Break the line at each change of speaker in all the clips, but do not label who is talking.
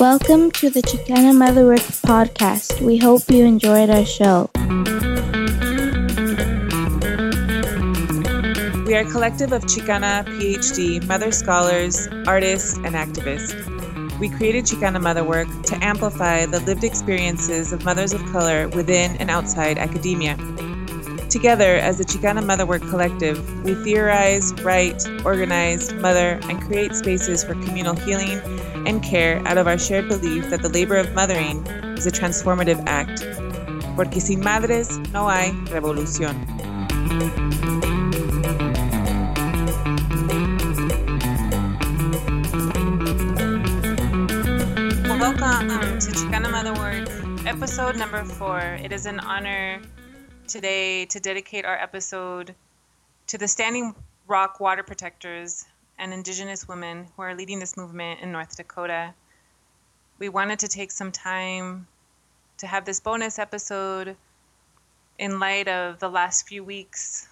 Welcome to the Chicana Motherwork podcast. We hope you enjoyed our show.
We are a collective of Chicana PhD mother scholars, artists, and activists. We created Chicana Motherwork to amplify the lived experiences of mothers of color within and outside academia. Together, as the Chicana Motherwork Collective, we theorize, write, organize, mother, and create spaces for communal healing and care out of our shared belief that the labor of mothering is a transformative act. Porque sin madres no hay revolución. Welcome to Chicana Motherwork, episode number four. It is an honor today to dedicate our episode to the Standing Rock Water Protectors and Indigenous women who are leading this movement in North Dakota. We wanted to take some time to have this bonus episode in light of the last few weeks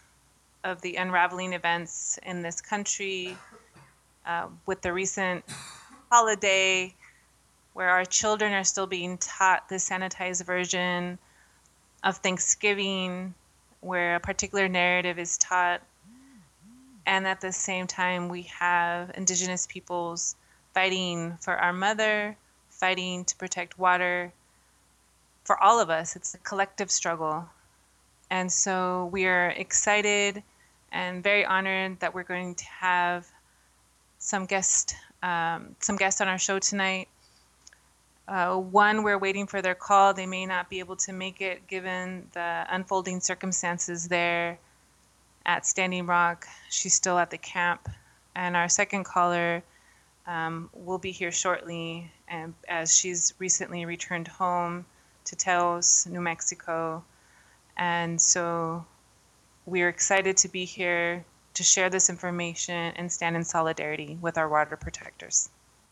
of the unraveling events in this country uh, with the recent holiday where our children are still being taught the sanitized version of Thanksgiving, where a particular narrative is taught, and at the same time, we have Indigenous peoples fighting for our mother, fighting to protect water. For all of us, it's a collective struggle. And so we are excited and very honored that we're going to have some guest um, some guests on our show tonight. Uh, one, we're waiting for their call. They may not be able to make it given the unfolding circumstances there at Standing Rock. She's still at the camp. And our second caller um, will be here shortly and as she's recently returned home to Taos, New Mexico. And so we're excited to be here to share this information and stand in solidarity with our water protectors.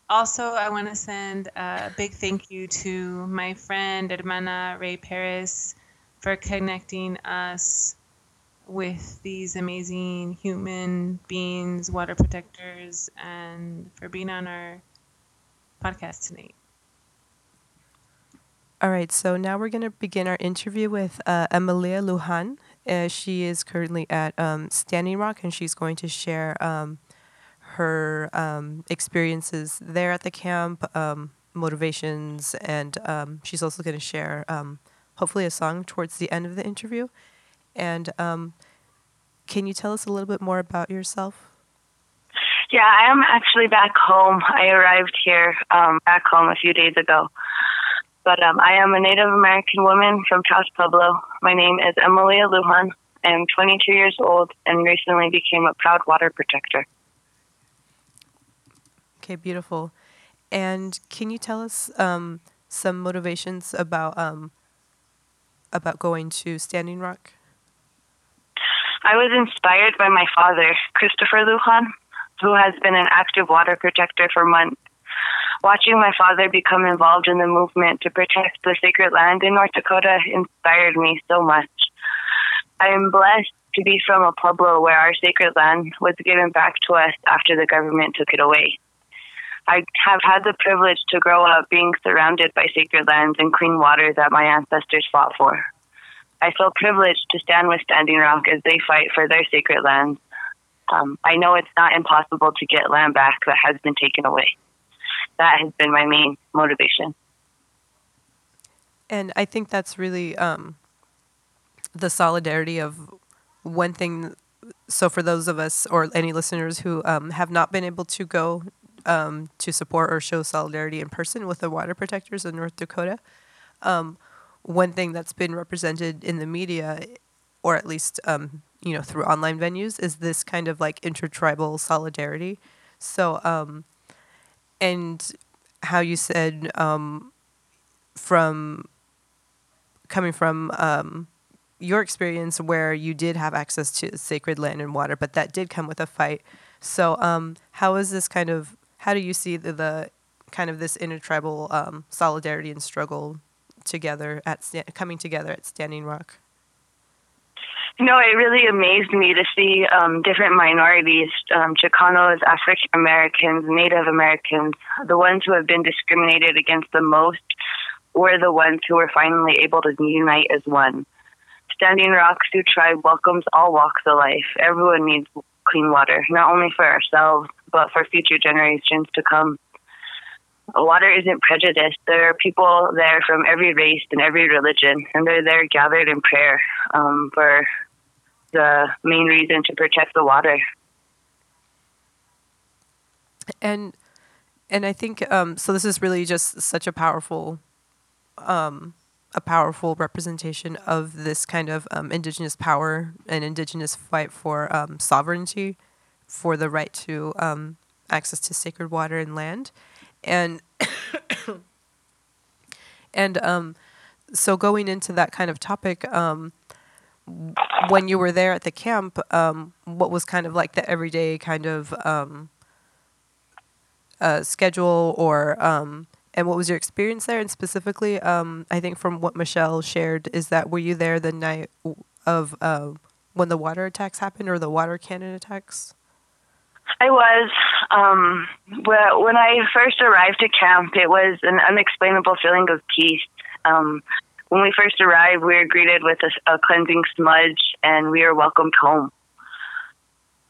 Also, I want to send a big thank you to my friend, Hermana Ray Paris, for connecting us with these amazing human beings, water protectors, and for being on our podcast tonight.
All right, so now we're going to begin our interview with uh, Emilia Lujan. Uh, she is currently at um, Standing Rock and she's going to share um, her um, experiences there at the camp, um, motivations, and um, she's also going to share um, hopefully a song towards the end of the interview. And um, can you tell us a little bit more about yourself?
Yeah, I am actually back home. I arrived here um, back home a few days ago. But um, I am a Native American woman from Taos Pueblo. My name is Emilia Lujan. I am 22 years old and recently became a proud water protector.
Okay, beautiful. And can you tell us um, some motivations about um, about going to Standing Rock?
I was inspired by my father, Christopher Lujan, who has been an active water protector for months. Watching my father become involved in the movement to protect the sacred land in North Dakota inspired me so much. I am blessed to be from a pueblo where our sacred land was given back to us after the government took it away. I have had the privilege to grow up being surrounded by sacred lands and clean water that my ancestors fought for. I feel privileged to stand with Standing Rock as they fight for their sacred lands. Um, I know it's not impossible to get land back that has been taken away. That has been my main motivation.
And I think that's really um, the solidarity of one thing. So, for those of us or any listeners who um, have not been able to go um, to support or show solidarity in person with the water protectors in North Dakota. One thing that's been represented in the media, or at least um, you know through online venues, is this kind of like intertribal solidarity. So, um, and how you said um, from coming from um, your experience where you did have access to sacred land and water, but that did come with a fight. So, um, how is this kind of how do you see the, the kind of this intertribal um, solidarity and struggle together at coming together at Standing Rock?
No, it really amazed me to see um, different minorities, um, Chicanos, African Americans, Native Americans, the ones who have been discriminated against the most, were the ones who were finally able to unite as one. Standing Rock Sioux Tribe welcomes all walks of life. Everyone needs clean water, not only for ourselves, but for future generations to come. Water isn't prejudiced. There are people there from every race and every religion, and they're there gathered in prayer um, for the main reason to protect the water.
And and I think um, so. This is really just such a powerful, um, a powerful representation of this kind of um, indigenous power and indigenous fight for um, sovereignty, for the right to um, access to sacred water and land, and and um, so going into that kind of topic, um, when you were there at the camp, um, what was kind of like the everyday kind of um, uh, schedule or um, and what was your experience there? And specifically, um, I think from what Michelle shared is that were you there the night of uh, when the water attacks happened or the water cannon attacks?
I was. Um, when I first arrived to camp, it was an unexplainable feeling of peace. Um, when we first arrived, we were greeted with a, a cleansing smudge and we were welcomed home.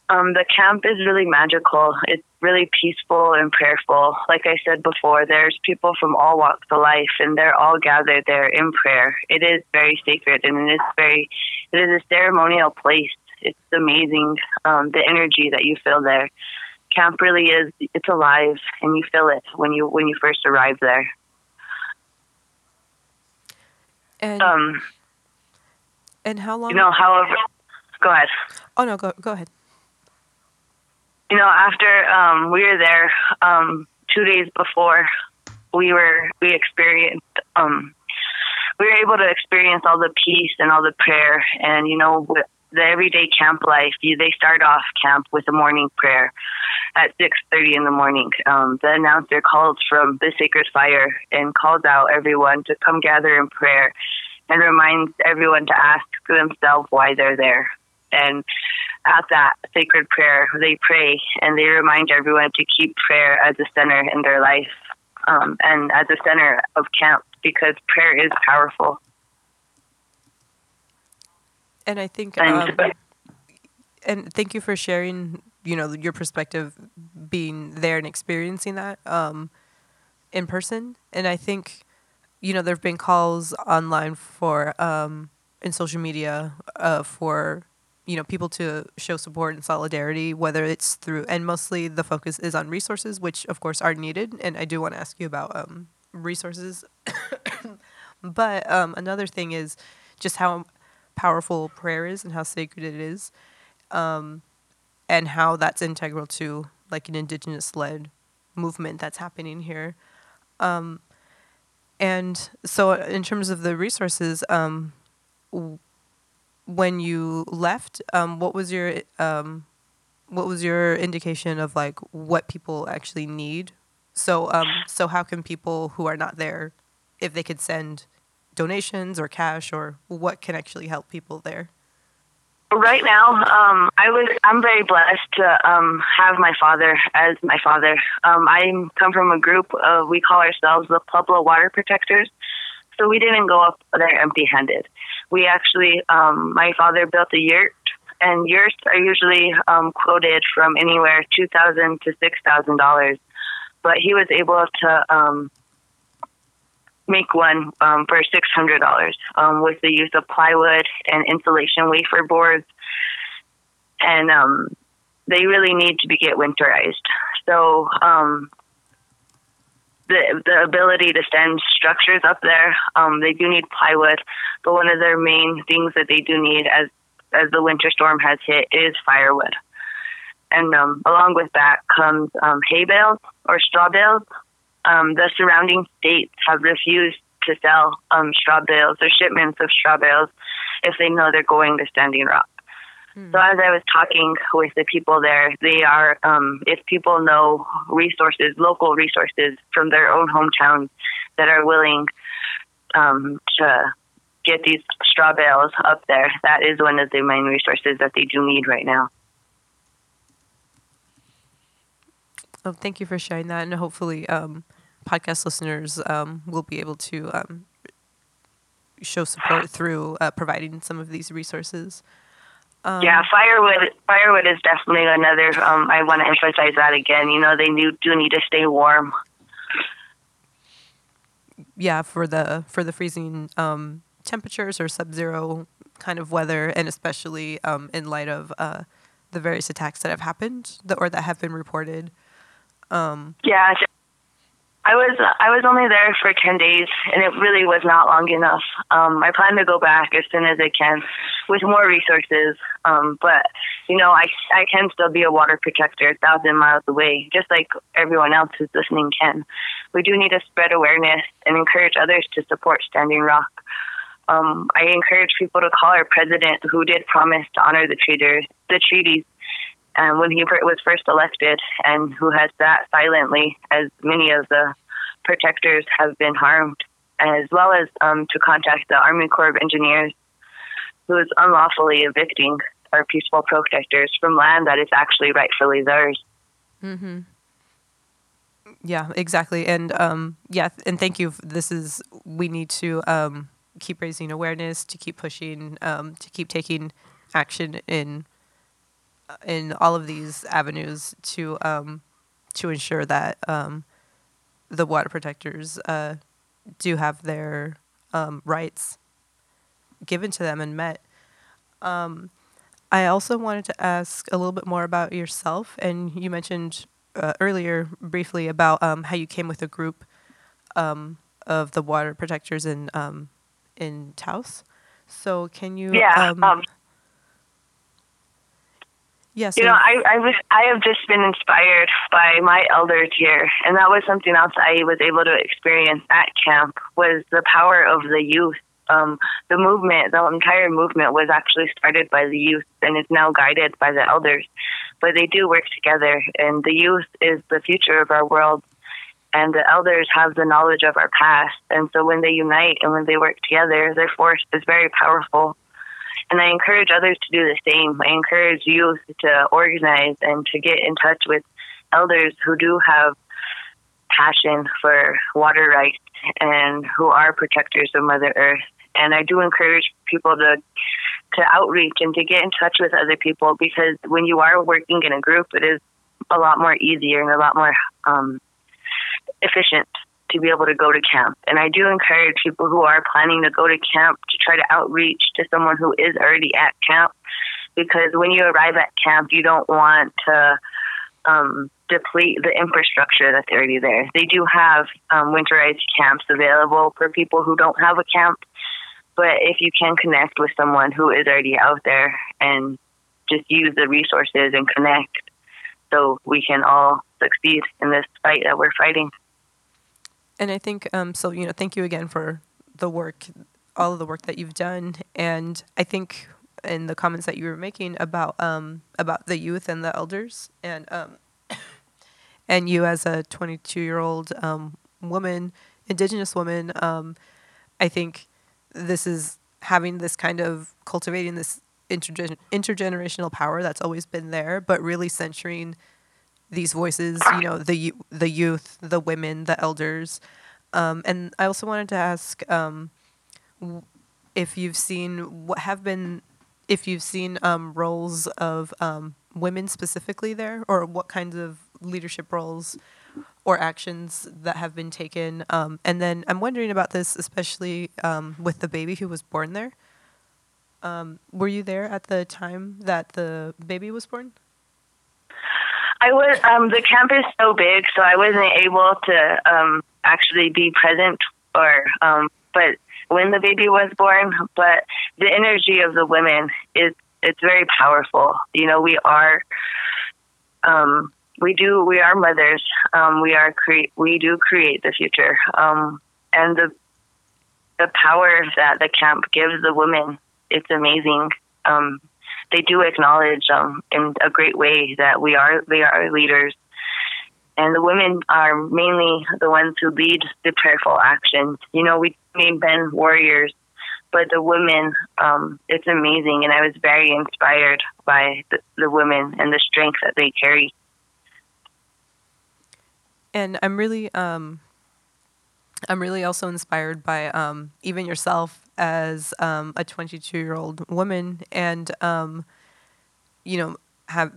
Um, the camp is really magical. It's really peaceful and prayerful. Like I said before, there's people from all walks of life, and they're all gathered there in prayer. It is very sacred, and it is very, it is a ceremonial place. It's amazing um, the energy that you feel there. Camp really is. It's alive, and you feel it when you when you first arrive there.
And
Um,
and how long?
you know, however, go ahead.
oh no, go go ahead.
you know, after um, we were there um, two days before, we were we experienced um, we were able to experience all the peace and all the prayer, and you know, the everyday camp life. You, they start off camp with a morning prayer at six thirty in the morning. Um, the announcer calls from the sacred fire and calls out everyone to come gather in prayer, and reminds everyone to ask themselves why they're there. And at that sacred prayer, they pray and they remind everyone to keep prayer as a center in their life um, and as a center of camp because prayer is powerful.
And I think,
And-
um, and thank you for sharing, you know, your perspective being there and experiencing that um, in person. And I think, you know, there have been calls online for, um, in social media uh, for, you know, people to show support and solidarity, whether it's through, and mostly the focus is on resources, which of course are needed. And I do want to ask you about um, resources. but um, another thing is just how powerful prayer is and how sacred it is, um, and how that's integral to like an indigenous led movement that's happening here. Um, and so, in terms of the resources, um, w- when you left, um, what was your um, what was your indication of like what people actually need? So, um, so how can people who are not there, if they could send donations or cash or what can actually help people there?
Right now, um, I was I'm very blessed to um, have my father as my father. Um, I come from a group of we call ourselves the Pueblo Water Protectors. So we didn't go up there empty-handed. We actually, um, my father built a yurt, and yurts are usually um, quoted from anywhere two thousand to six thousand dollars. But he was able to um, make one um, for six hundred dollars um, with the use of plywood and insulation wafer boards, and um, they really need to be get winterized. So um, the the ability to send structures up there, um, they do need plywood, but one of their main things that they do need as as the winter storm has hit is firewood. And um, along with that comes hay bales or straw bales um, the surrounding states have refused to sell um, straw bales or shipments of straw bales if they know they're going to Standing Rock. So as I was talking with the people there, they are um, if people know resources, local resources from their own hometowns that are willing um, to get these straw bales up there. That is one of the main resources that they do need right now.
Oh, thank you for sharing that, and hopefully, um, podcast listeners um, will be able to um, show support through uh, providing some of these resources. Um,
yeah, firewood. Firewood is definitely another. Um, I want to emphasize that again. You know, they do, do need to stay warm.
Yeah, for the for the freezing um, temperatures or sub-zero kind of weather, and especially um, in light of uh, the various attacks that have happened that, or that have been reported. Um,
yeah, I was I was only there for ten days, and it really was not long enough. Um, I plan to go back as soon as I can, with more resources. Um, but you know, I I can still be a water protector a thousand miles away, just like everyone else who's listening can. We do need to spread awareness and encourage others to support Standing Rock. Um, I encourage people to call our president, who did promise to honor the the treaties um, when he was first elected, and who has sat silently as many of the protectors have been harmed, as well as um, to contact the Army Corps of Engineers, who is unlawfully evicting our peaceful protectors from land that is actually rightfully theirs.
Mm-hmm. Yeah, exactly, and um, yeah, and thank you. This is we need to um, keep raising awareness, to keep pushing, um, to keep taking action in in all of these avenues to um, to ensure that um, the water protectors uh, do have their um, rights given to them and met. Um, I also wanted to ask a little bit more about yourself, and you mentioned uh, earlier briefly about um, how you came with a group um, of the water protectors in in Taos. So can you?
Yeah.
Yes.
you know, I I was I have just been inspired by my elders here, and that was something else I was able to experience at camp was the power of the youth. Um, the movement, the entire movement, was actually started by the youth and is now guided by the elders. But they do work together, and the youth is the future of our world, and the elders have the knowledge of our past. And so when they unite and when they work together, their force is very powerful and I encourage others to do the same. I encourage youth to organize and to get in touch with elders who do have passion for water rights and who are protectors of Mother Earth. And I do encourage people to to outreach and to get in touch with other people because when you are working in a group, it is a lot more easier and a lot more um, efficient to be able to go to camp. And I do encourage people who are planning to go to camp to try to outreach to someone who is already at camp because when you arrive at camp, you don't want to um, deplete the infrastructure that's already there. They do have um, winterized camps available for people who don't have a camp, but if you can connect with someone who is already out there and just use the resources and connect so we can all succeed in this fight that we're fighting.
And I think um, so. You know, thank you again for the work, all of the work that you've done. And I think in the comments that you were making about um, about the youth and the elders, and um, and you as a 22 year old um, woman, Indigenous woman, um, I think this is having this kind of cultivating this intergen- intergenerational power that's always been there, but really centering these voices, you know, the the youth, the women, the elders. Um, and I also wanted to ask um, if you've seen what have been, if you've seen um, roles of um, women specifically there, or what kinds of leadership roles or actions that have been taken. Um, and then I'm wondering about this, especially um, with the baby who was born there. were you there at the time that the baby was born?
I was um, the camp is so big, so I wasn't able to um, actually be present or um, but when the baby was born. But the energy of the women is it's very powerful. You know, we are um, we do we are mothers. Um, we are create we do create the future, um, and the the power that the camp gives the women. It's amazing. Um, they do acknowledge um, in a great way that we are they are leaders, and the women are mainly the ones who lead the prayerful actions. You know, we may been warriors, but the women, um, it's amazing, and I was very inspired by the, the women and the strength that they carry.
And I'm really, um, I'm really also inspired by um, even yourself as um, a 22 year old woman, and um, you know, have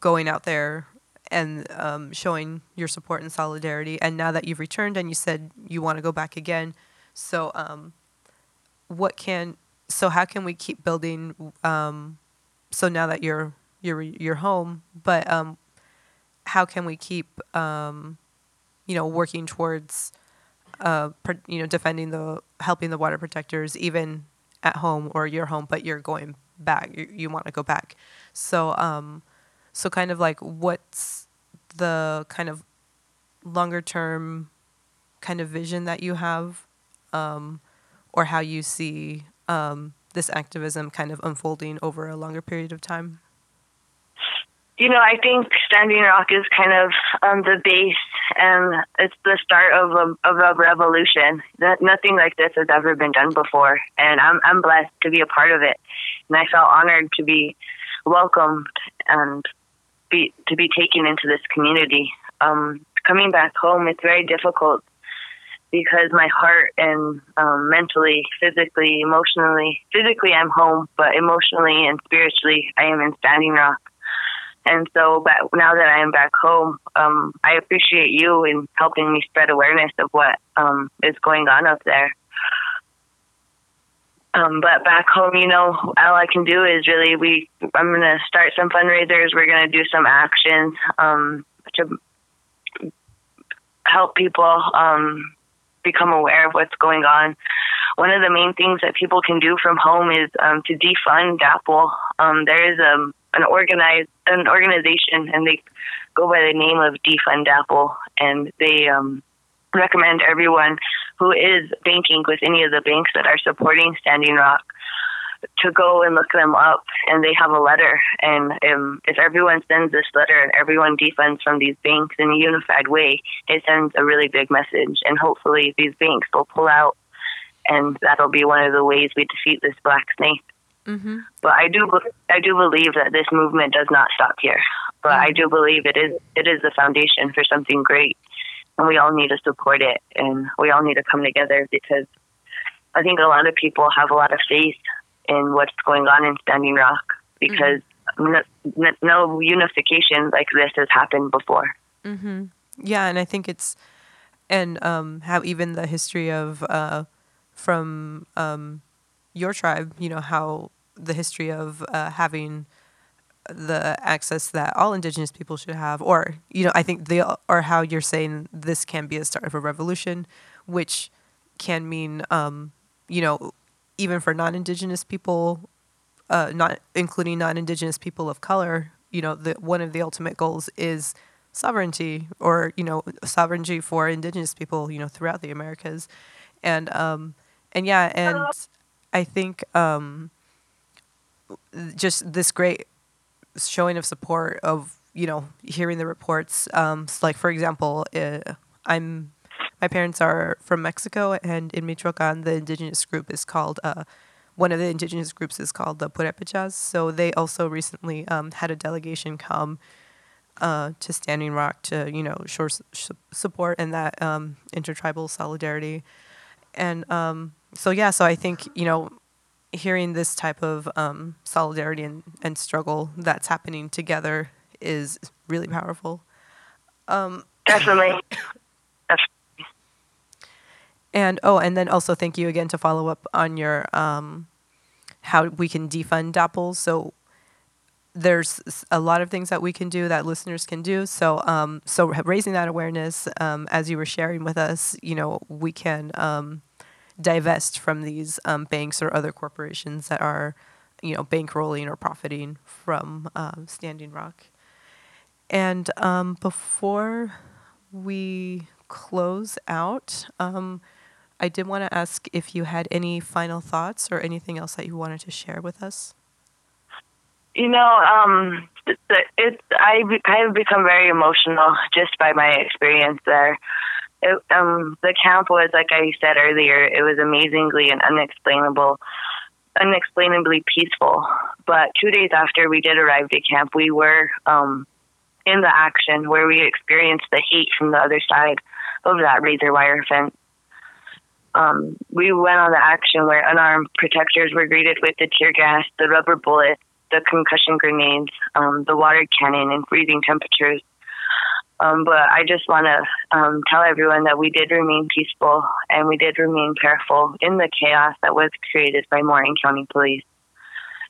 going out there and um, showing your support and solidarity. And now that you've returned and you said you want to go back again, so um, what can so how can we keep building? Um, so now that you're you're you're home, but how can we keep you know working towards uh, you know defending the helping the water protectors even at home or your home, but you're going back. You, you want to go back. So um, so kind of like what's the kind of longer term kind of vision that you have um, or how you see um, this activism kind of unfolding over a longer period of time?
You know, I think Standing Rock is kind of um, the base, and it's the start of a, of a revolution. That nothing like this has ever been done before, and I'm I'm blessed to be a part of it, and I felt honored to be welcomed and be to be taken into this community. Um, coming back home, it's very difficult because my heart and um, mentally, physically, emotionally, physically I'm home, but emotionally and spiritually I am in Standing Rock. And so, now that I am back home, um, I appreciate you in helping me spread awareness of what um, is going on up there. Um, but back home, you know, all I can do is really we. I'm gonna start some fundraisers. We're gonna do some actions um, to help people um, become aware of what's going on. One of the main things that people can do from home is um, to defund DAPL. Um, there is a an organized an organization, and they go by the name of Defund DAPL, and they um, recommend everyone who is banking with any of the banks that are supporting Standing Rock to go and look them up and they have a letter and um, if everyone sends this letter and everyone defunds from these banks in a unified way it sends a really big message and hopefully these banks will pull out and that'll be one of the ways we defeat this black snake mm-hmm. but i do i do believe that this movement does not stop here but mm-hmm. i do believe it is it is the foundation for something great and we all need to support it and we all need to come together because I think a lot of people have a lot of faith in what's going on in Standing Rock because mm-hmm. no, no, unification like this has happened before.
Mm-hmm. Yeah, and I think it's and um, how even the history of uh, from um, your tribe, you know, how the history of uh, having the access that all indigenous people should have or you know i think they or how you're saying this can be a start of a revolution which can mean um, you know even for non-indigenous people uh, not including non-indigenous people of color you know the one of the ultimate goals is sovereignty or you know sovereignty for indigenous people you know throughout the americas. And um and yeah and i think um just this great showing of support of you know hearing the reports um like for example uh, i'm my parents are from Mexico, and in Michoacan, the indigenous group is called, uh, one of the indigenous groups is called the Purépechas. So they also recently um, had a delegation come uh, to Standing Rock to, you know, show support and that um, intertribal solidarity. And um, so, yeah, so I think, you know, hearing this type of um, solidarity and, and struggle that's happening together is really powerful.
Um, Definitely.
And oh, and then also thank you again to follow up on your um, how we can defund DAPL. So there's a lot of things that we can do that listeners can do. So um, so raising that awareness, um, as you were sharing with us, you know, we can um, divest from these um, banks or other corporations that are, you know, bankrolling or profiting from uh, Standing Rock. And um, before we close out, um, I did want to ask if you had any final thoughts or anything else that you wanted to share with us.
You know, um, it, it, I, I have become very emotional just by my experience there. It, um, the camp was, like I said earlier, it was amazingly and unexplainable, unexplainably peaceful. But two days after we did arrive at camp, we were um, in the action where we experienced the heat from the other side of that razor wire fence. Um, we went on the action where unarmed protectors were greeted with the tear gas, the rubber bullets, the concussion grenades, um, the water cannon, and freezing temperatures. Um, but I just want to um, tell everyone that we did remain peaceful and we did remain careful in the chaos that was created by Morton County Police.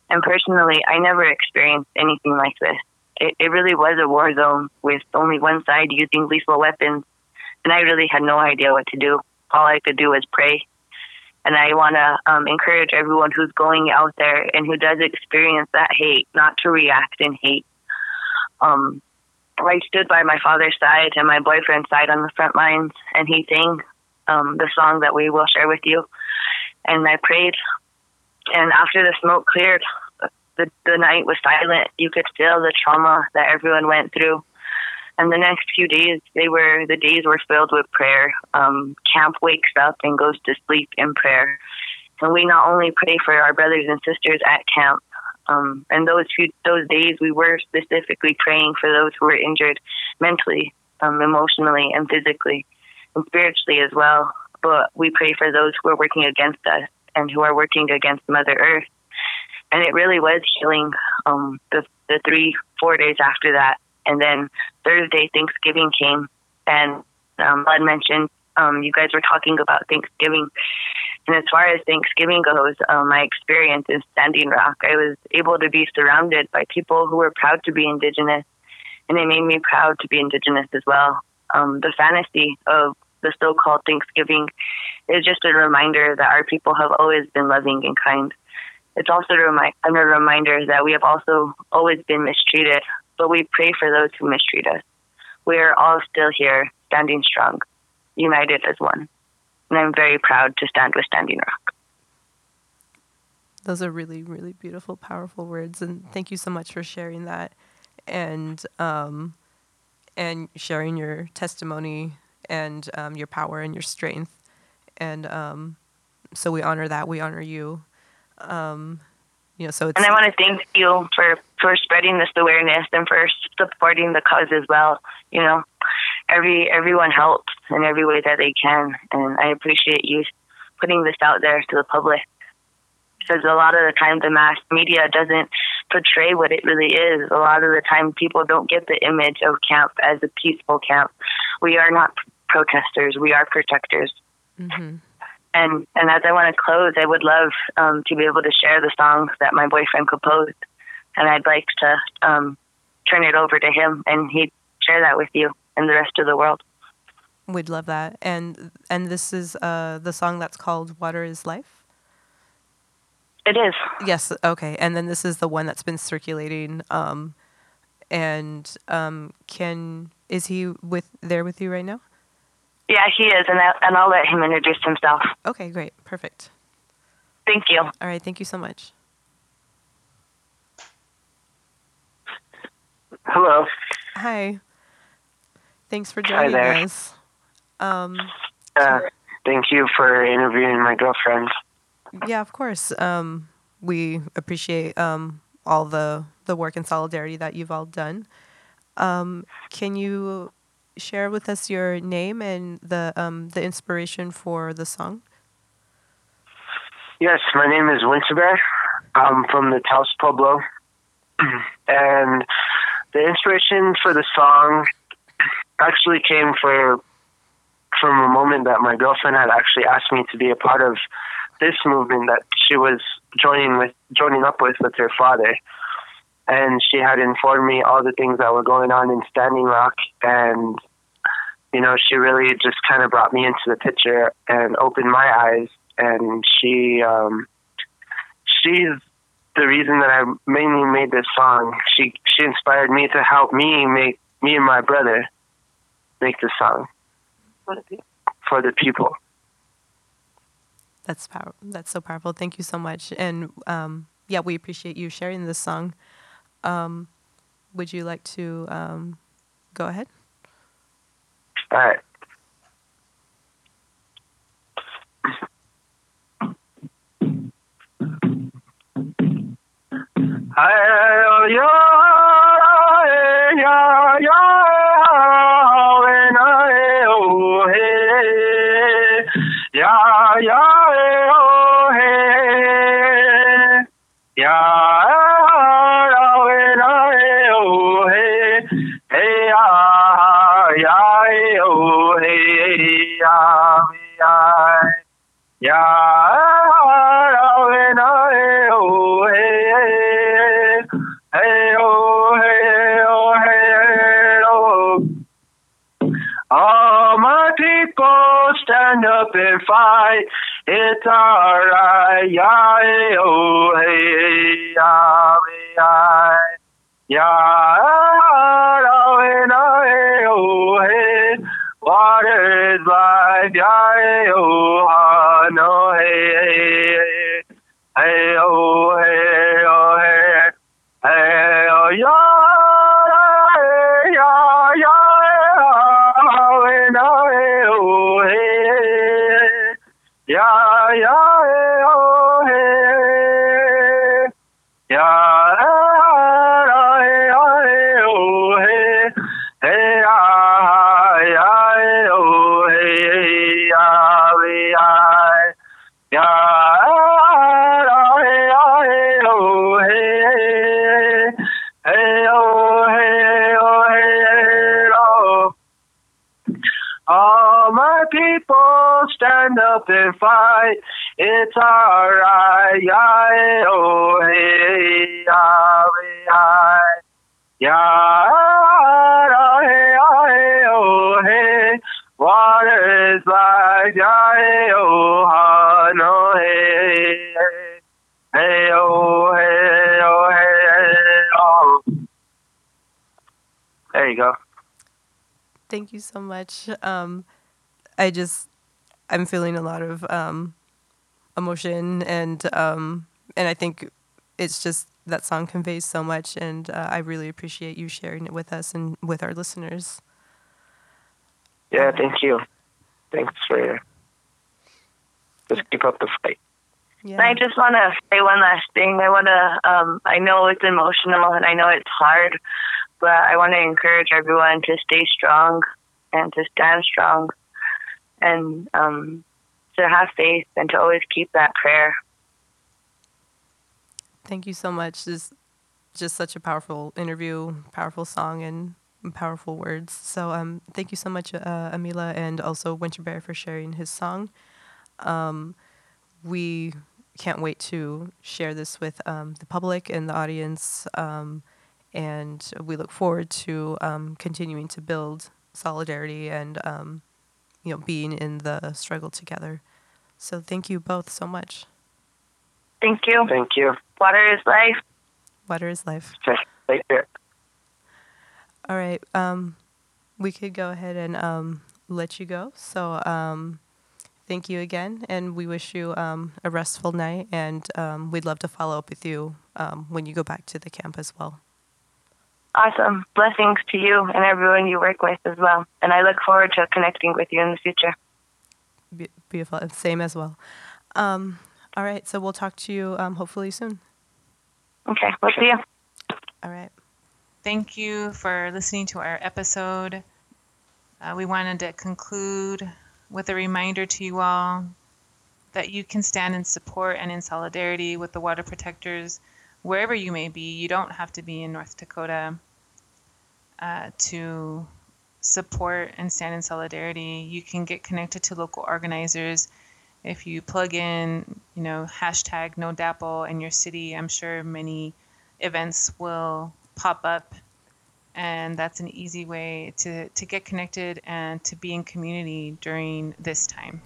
And personally, I never experienced anything like this. It, it really was a war zone with only one side using lethal weapons, and I really had no idea what to do. All I could do was pray. And I want to um, encourage everyone who's going out there and who does experience that hate not to react in hate. Um, I stood by my father's side and my boyfriend's side on the front lines, and he sang um, the song that we will share with you. And I prayed, and after the smoke cleared, the the night was silent. You could feel the trauma that everyone went through. And the next few days, they were the days were filled with prayer. Um, camp wakes up and goes to sleep in prayer, and we not only pray for our brothers and sisters at camp, um, and those few those days, we were specifically praying for those who were injured mentally, um, emotionally, and physically, and spiritually as well. But we pray for those who are working against us and who are working against Mother Earth. And it really was healing um, the the three four days after that, and then Thursday Thanksgiving came, and um, Bud mentioned um, you guys were talking about Thanksgiving and as far as Thanksgiving goes, um, my experience in Standing Rock, I was able to be surrounded by people who were proud to be Indigenous, and it made me proud to be Indigenous as well. Um, the fantasy of the so called Thanksgiving is just a reminder that our people have always been loving and kind. It's also a, remi- a reminder that we have also always been mistreated, but we pray for those who mistreat us. We are all still here, standing strong, united as one and I'm very proud to stand with Standing Rock.
Those are really, really beautiful, powerful words, and thank you so much for sharing that, and um, and sharing your testimony and um, your power and your strength, and um, so we honor that. We honor you. Um, you know, so it's.
And I want to thank you for for spreading this awareness and for supporting the cause as well. You know, every everyone helps in every way that they can, and I appreciate you putting this out there to the public because a lot of the time the mass media doesn't portray what it really is. A lot of the time people don't get the image of camp as a peaceful camp. We are not protesters. We are protectors. Mm-hmm. And and as I want to close, I would love um, to be able to share the song that my boyfriend composed, and I'd like to um, turn it over to him, and he'd share that with you and the rest of the world.
We'd love that. And and this is uh, the song that's called "Water Is Life."
It is.
Yes. Okay. And then this is the one that's been circulating. Um, and um, can is he with there with you right now?
Yeah, he is, and I, and I'll let him introduce himself.
Okay. Great. Perfect.
Thank you.
All right. Thank you so much.
Hello.
Hi. Thanks for joining us. Um,
uh, thank you for interviewing my girlfriend.
Yeah, of course. Um, we appreciate um, all the, the work and solidarity that you've all done. Um, can you share with us your name and the um, the inspiration for the song?
Yes, my name is Winterbear. I'm from the Taos Pueblo, and the inspiration for the song actually came for from a moment that my girlfriend had actually asked me to be a part of this movement that she was joining with joining up with with her father. And she had informed me all the things that were going on in Standing Rock. And you know she really just kind of brought me into the picture and opened my eyes. And she um she's the reason that I mainly made this song. She she inspired me to help me make me and my brother make the song for the people.
That's power. That's so powerful. Thank you so much. And um, yeah, we appreciate you sharing this song. Um, would you like to um, go ahead?
All right. Hey, yo. Ya, oh, hey, ya, oh, hey, hey, ya, ya, oh, ya, ya, stand up and fight. It's alright, yeah, hey, oh, hey, yeah, yeah, yeah, oh, hey, hey, oh, hey, water is life, yeah, hey, oh, no, hey, hey, hey, oh, hey, yeah, stand up and fight. It's alright, yeah, oh, hey, yeah, yeah, yeah, hey, hey, oh, hey, water is life, yeah, oh, ah, no, hey, hey, oh, hey, oh, hey, oh. There you go.
Thank you so much. Um, I just, I'm feeling a lot of um, emotion, and um, and I think it's just that song conveys so much, and uh, I really appreciate you sharing it with us and with our listeners.
Yeah, thank you. Thanks for just keep up the fight.
Yeah.
I just want to say one last thing. I want to, um, I know it's emotional and I know it's hard, but I want to encourage everyone to stay strong and to stand strong and um, to have faith and to always keep that prayer.
Thank you so much. This just such a powerful interview, powerful song, and powerful words. So um, thank you so much, uh, Emilia, and also Winterbear for sharing his song. Um, we can't wait to share this with um, the public and the audience, um, and we look forward to um, continuing to build solidarity and um, you know being in the struggle together. So thank you both so much.
Thank you.
Thank you.
Water is life.
Water is life.
Take care.
All right. Um, we could go ahead and um, let you go. So um, thank you again, and we wish you um, a restful night. And um, we'd love to follow up with you um, when you go back to the camp as well.
Awesome. Blessings to you and everyone you work with as well. And I look forward to connecting with you in the future.
Be- beautiful. and Same as well. Um, all right. So we'll talk to you um, hopefully soon.
Okay, we'll see you.
All right.
Thank you for listening to our episode. Uh, we wanted to conclude with a reminder to you all that you can stand in support and in solidarity with the water protectors wherever you may be. You don't have to be in North Dakota uh, to support and stand in solidarity. You can get connected to local organizers. If you plug in, you know, hashtag no DAPL in your city, I'm sure many events will pop up and that's an easy way to, to get connected and to be in community during this time.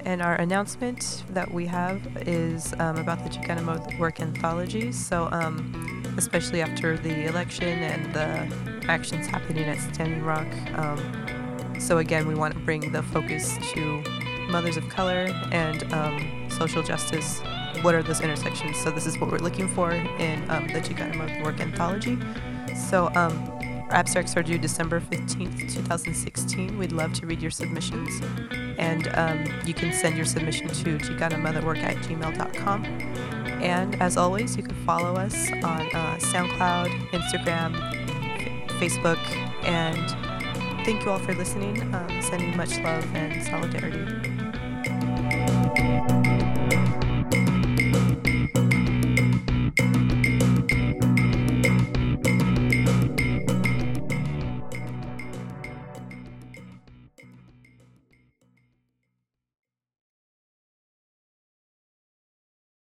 And our announcement that we have is um, about the Chicana Work Anthology. So, um, especially after the election and the actions happening at Standing Rock. Um, so, again, we want to bring the focus to mothers of color and um, social justice. What are those intersections? So, this is what we're looking for in um, the Chicana Work Anthology. So, um, abstracts are due December 15th, 2016. We'd love to read your submissions. And um, you can send your submission to chicanamotherwork at gmail.com. And as always, you can follow us on uh, SoundCloud, Instagram, Facebook, and thank you all for listening. Um, sending much love and solidarity.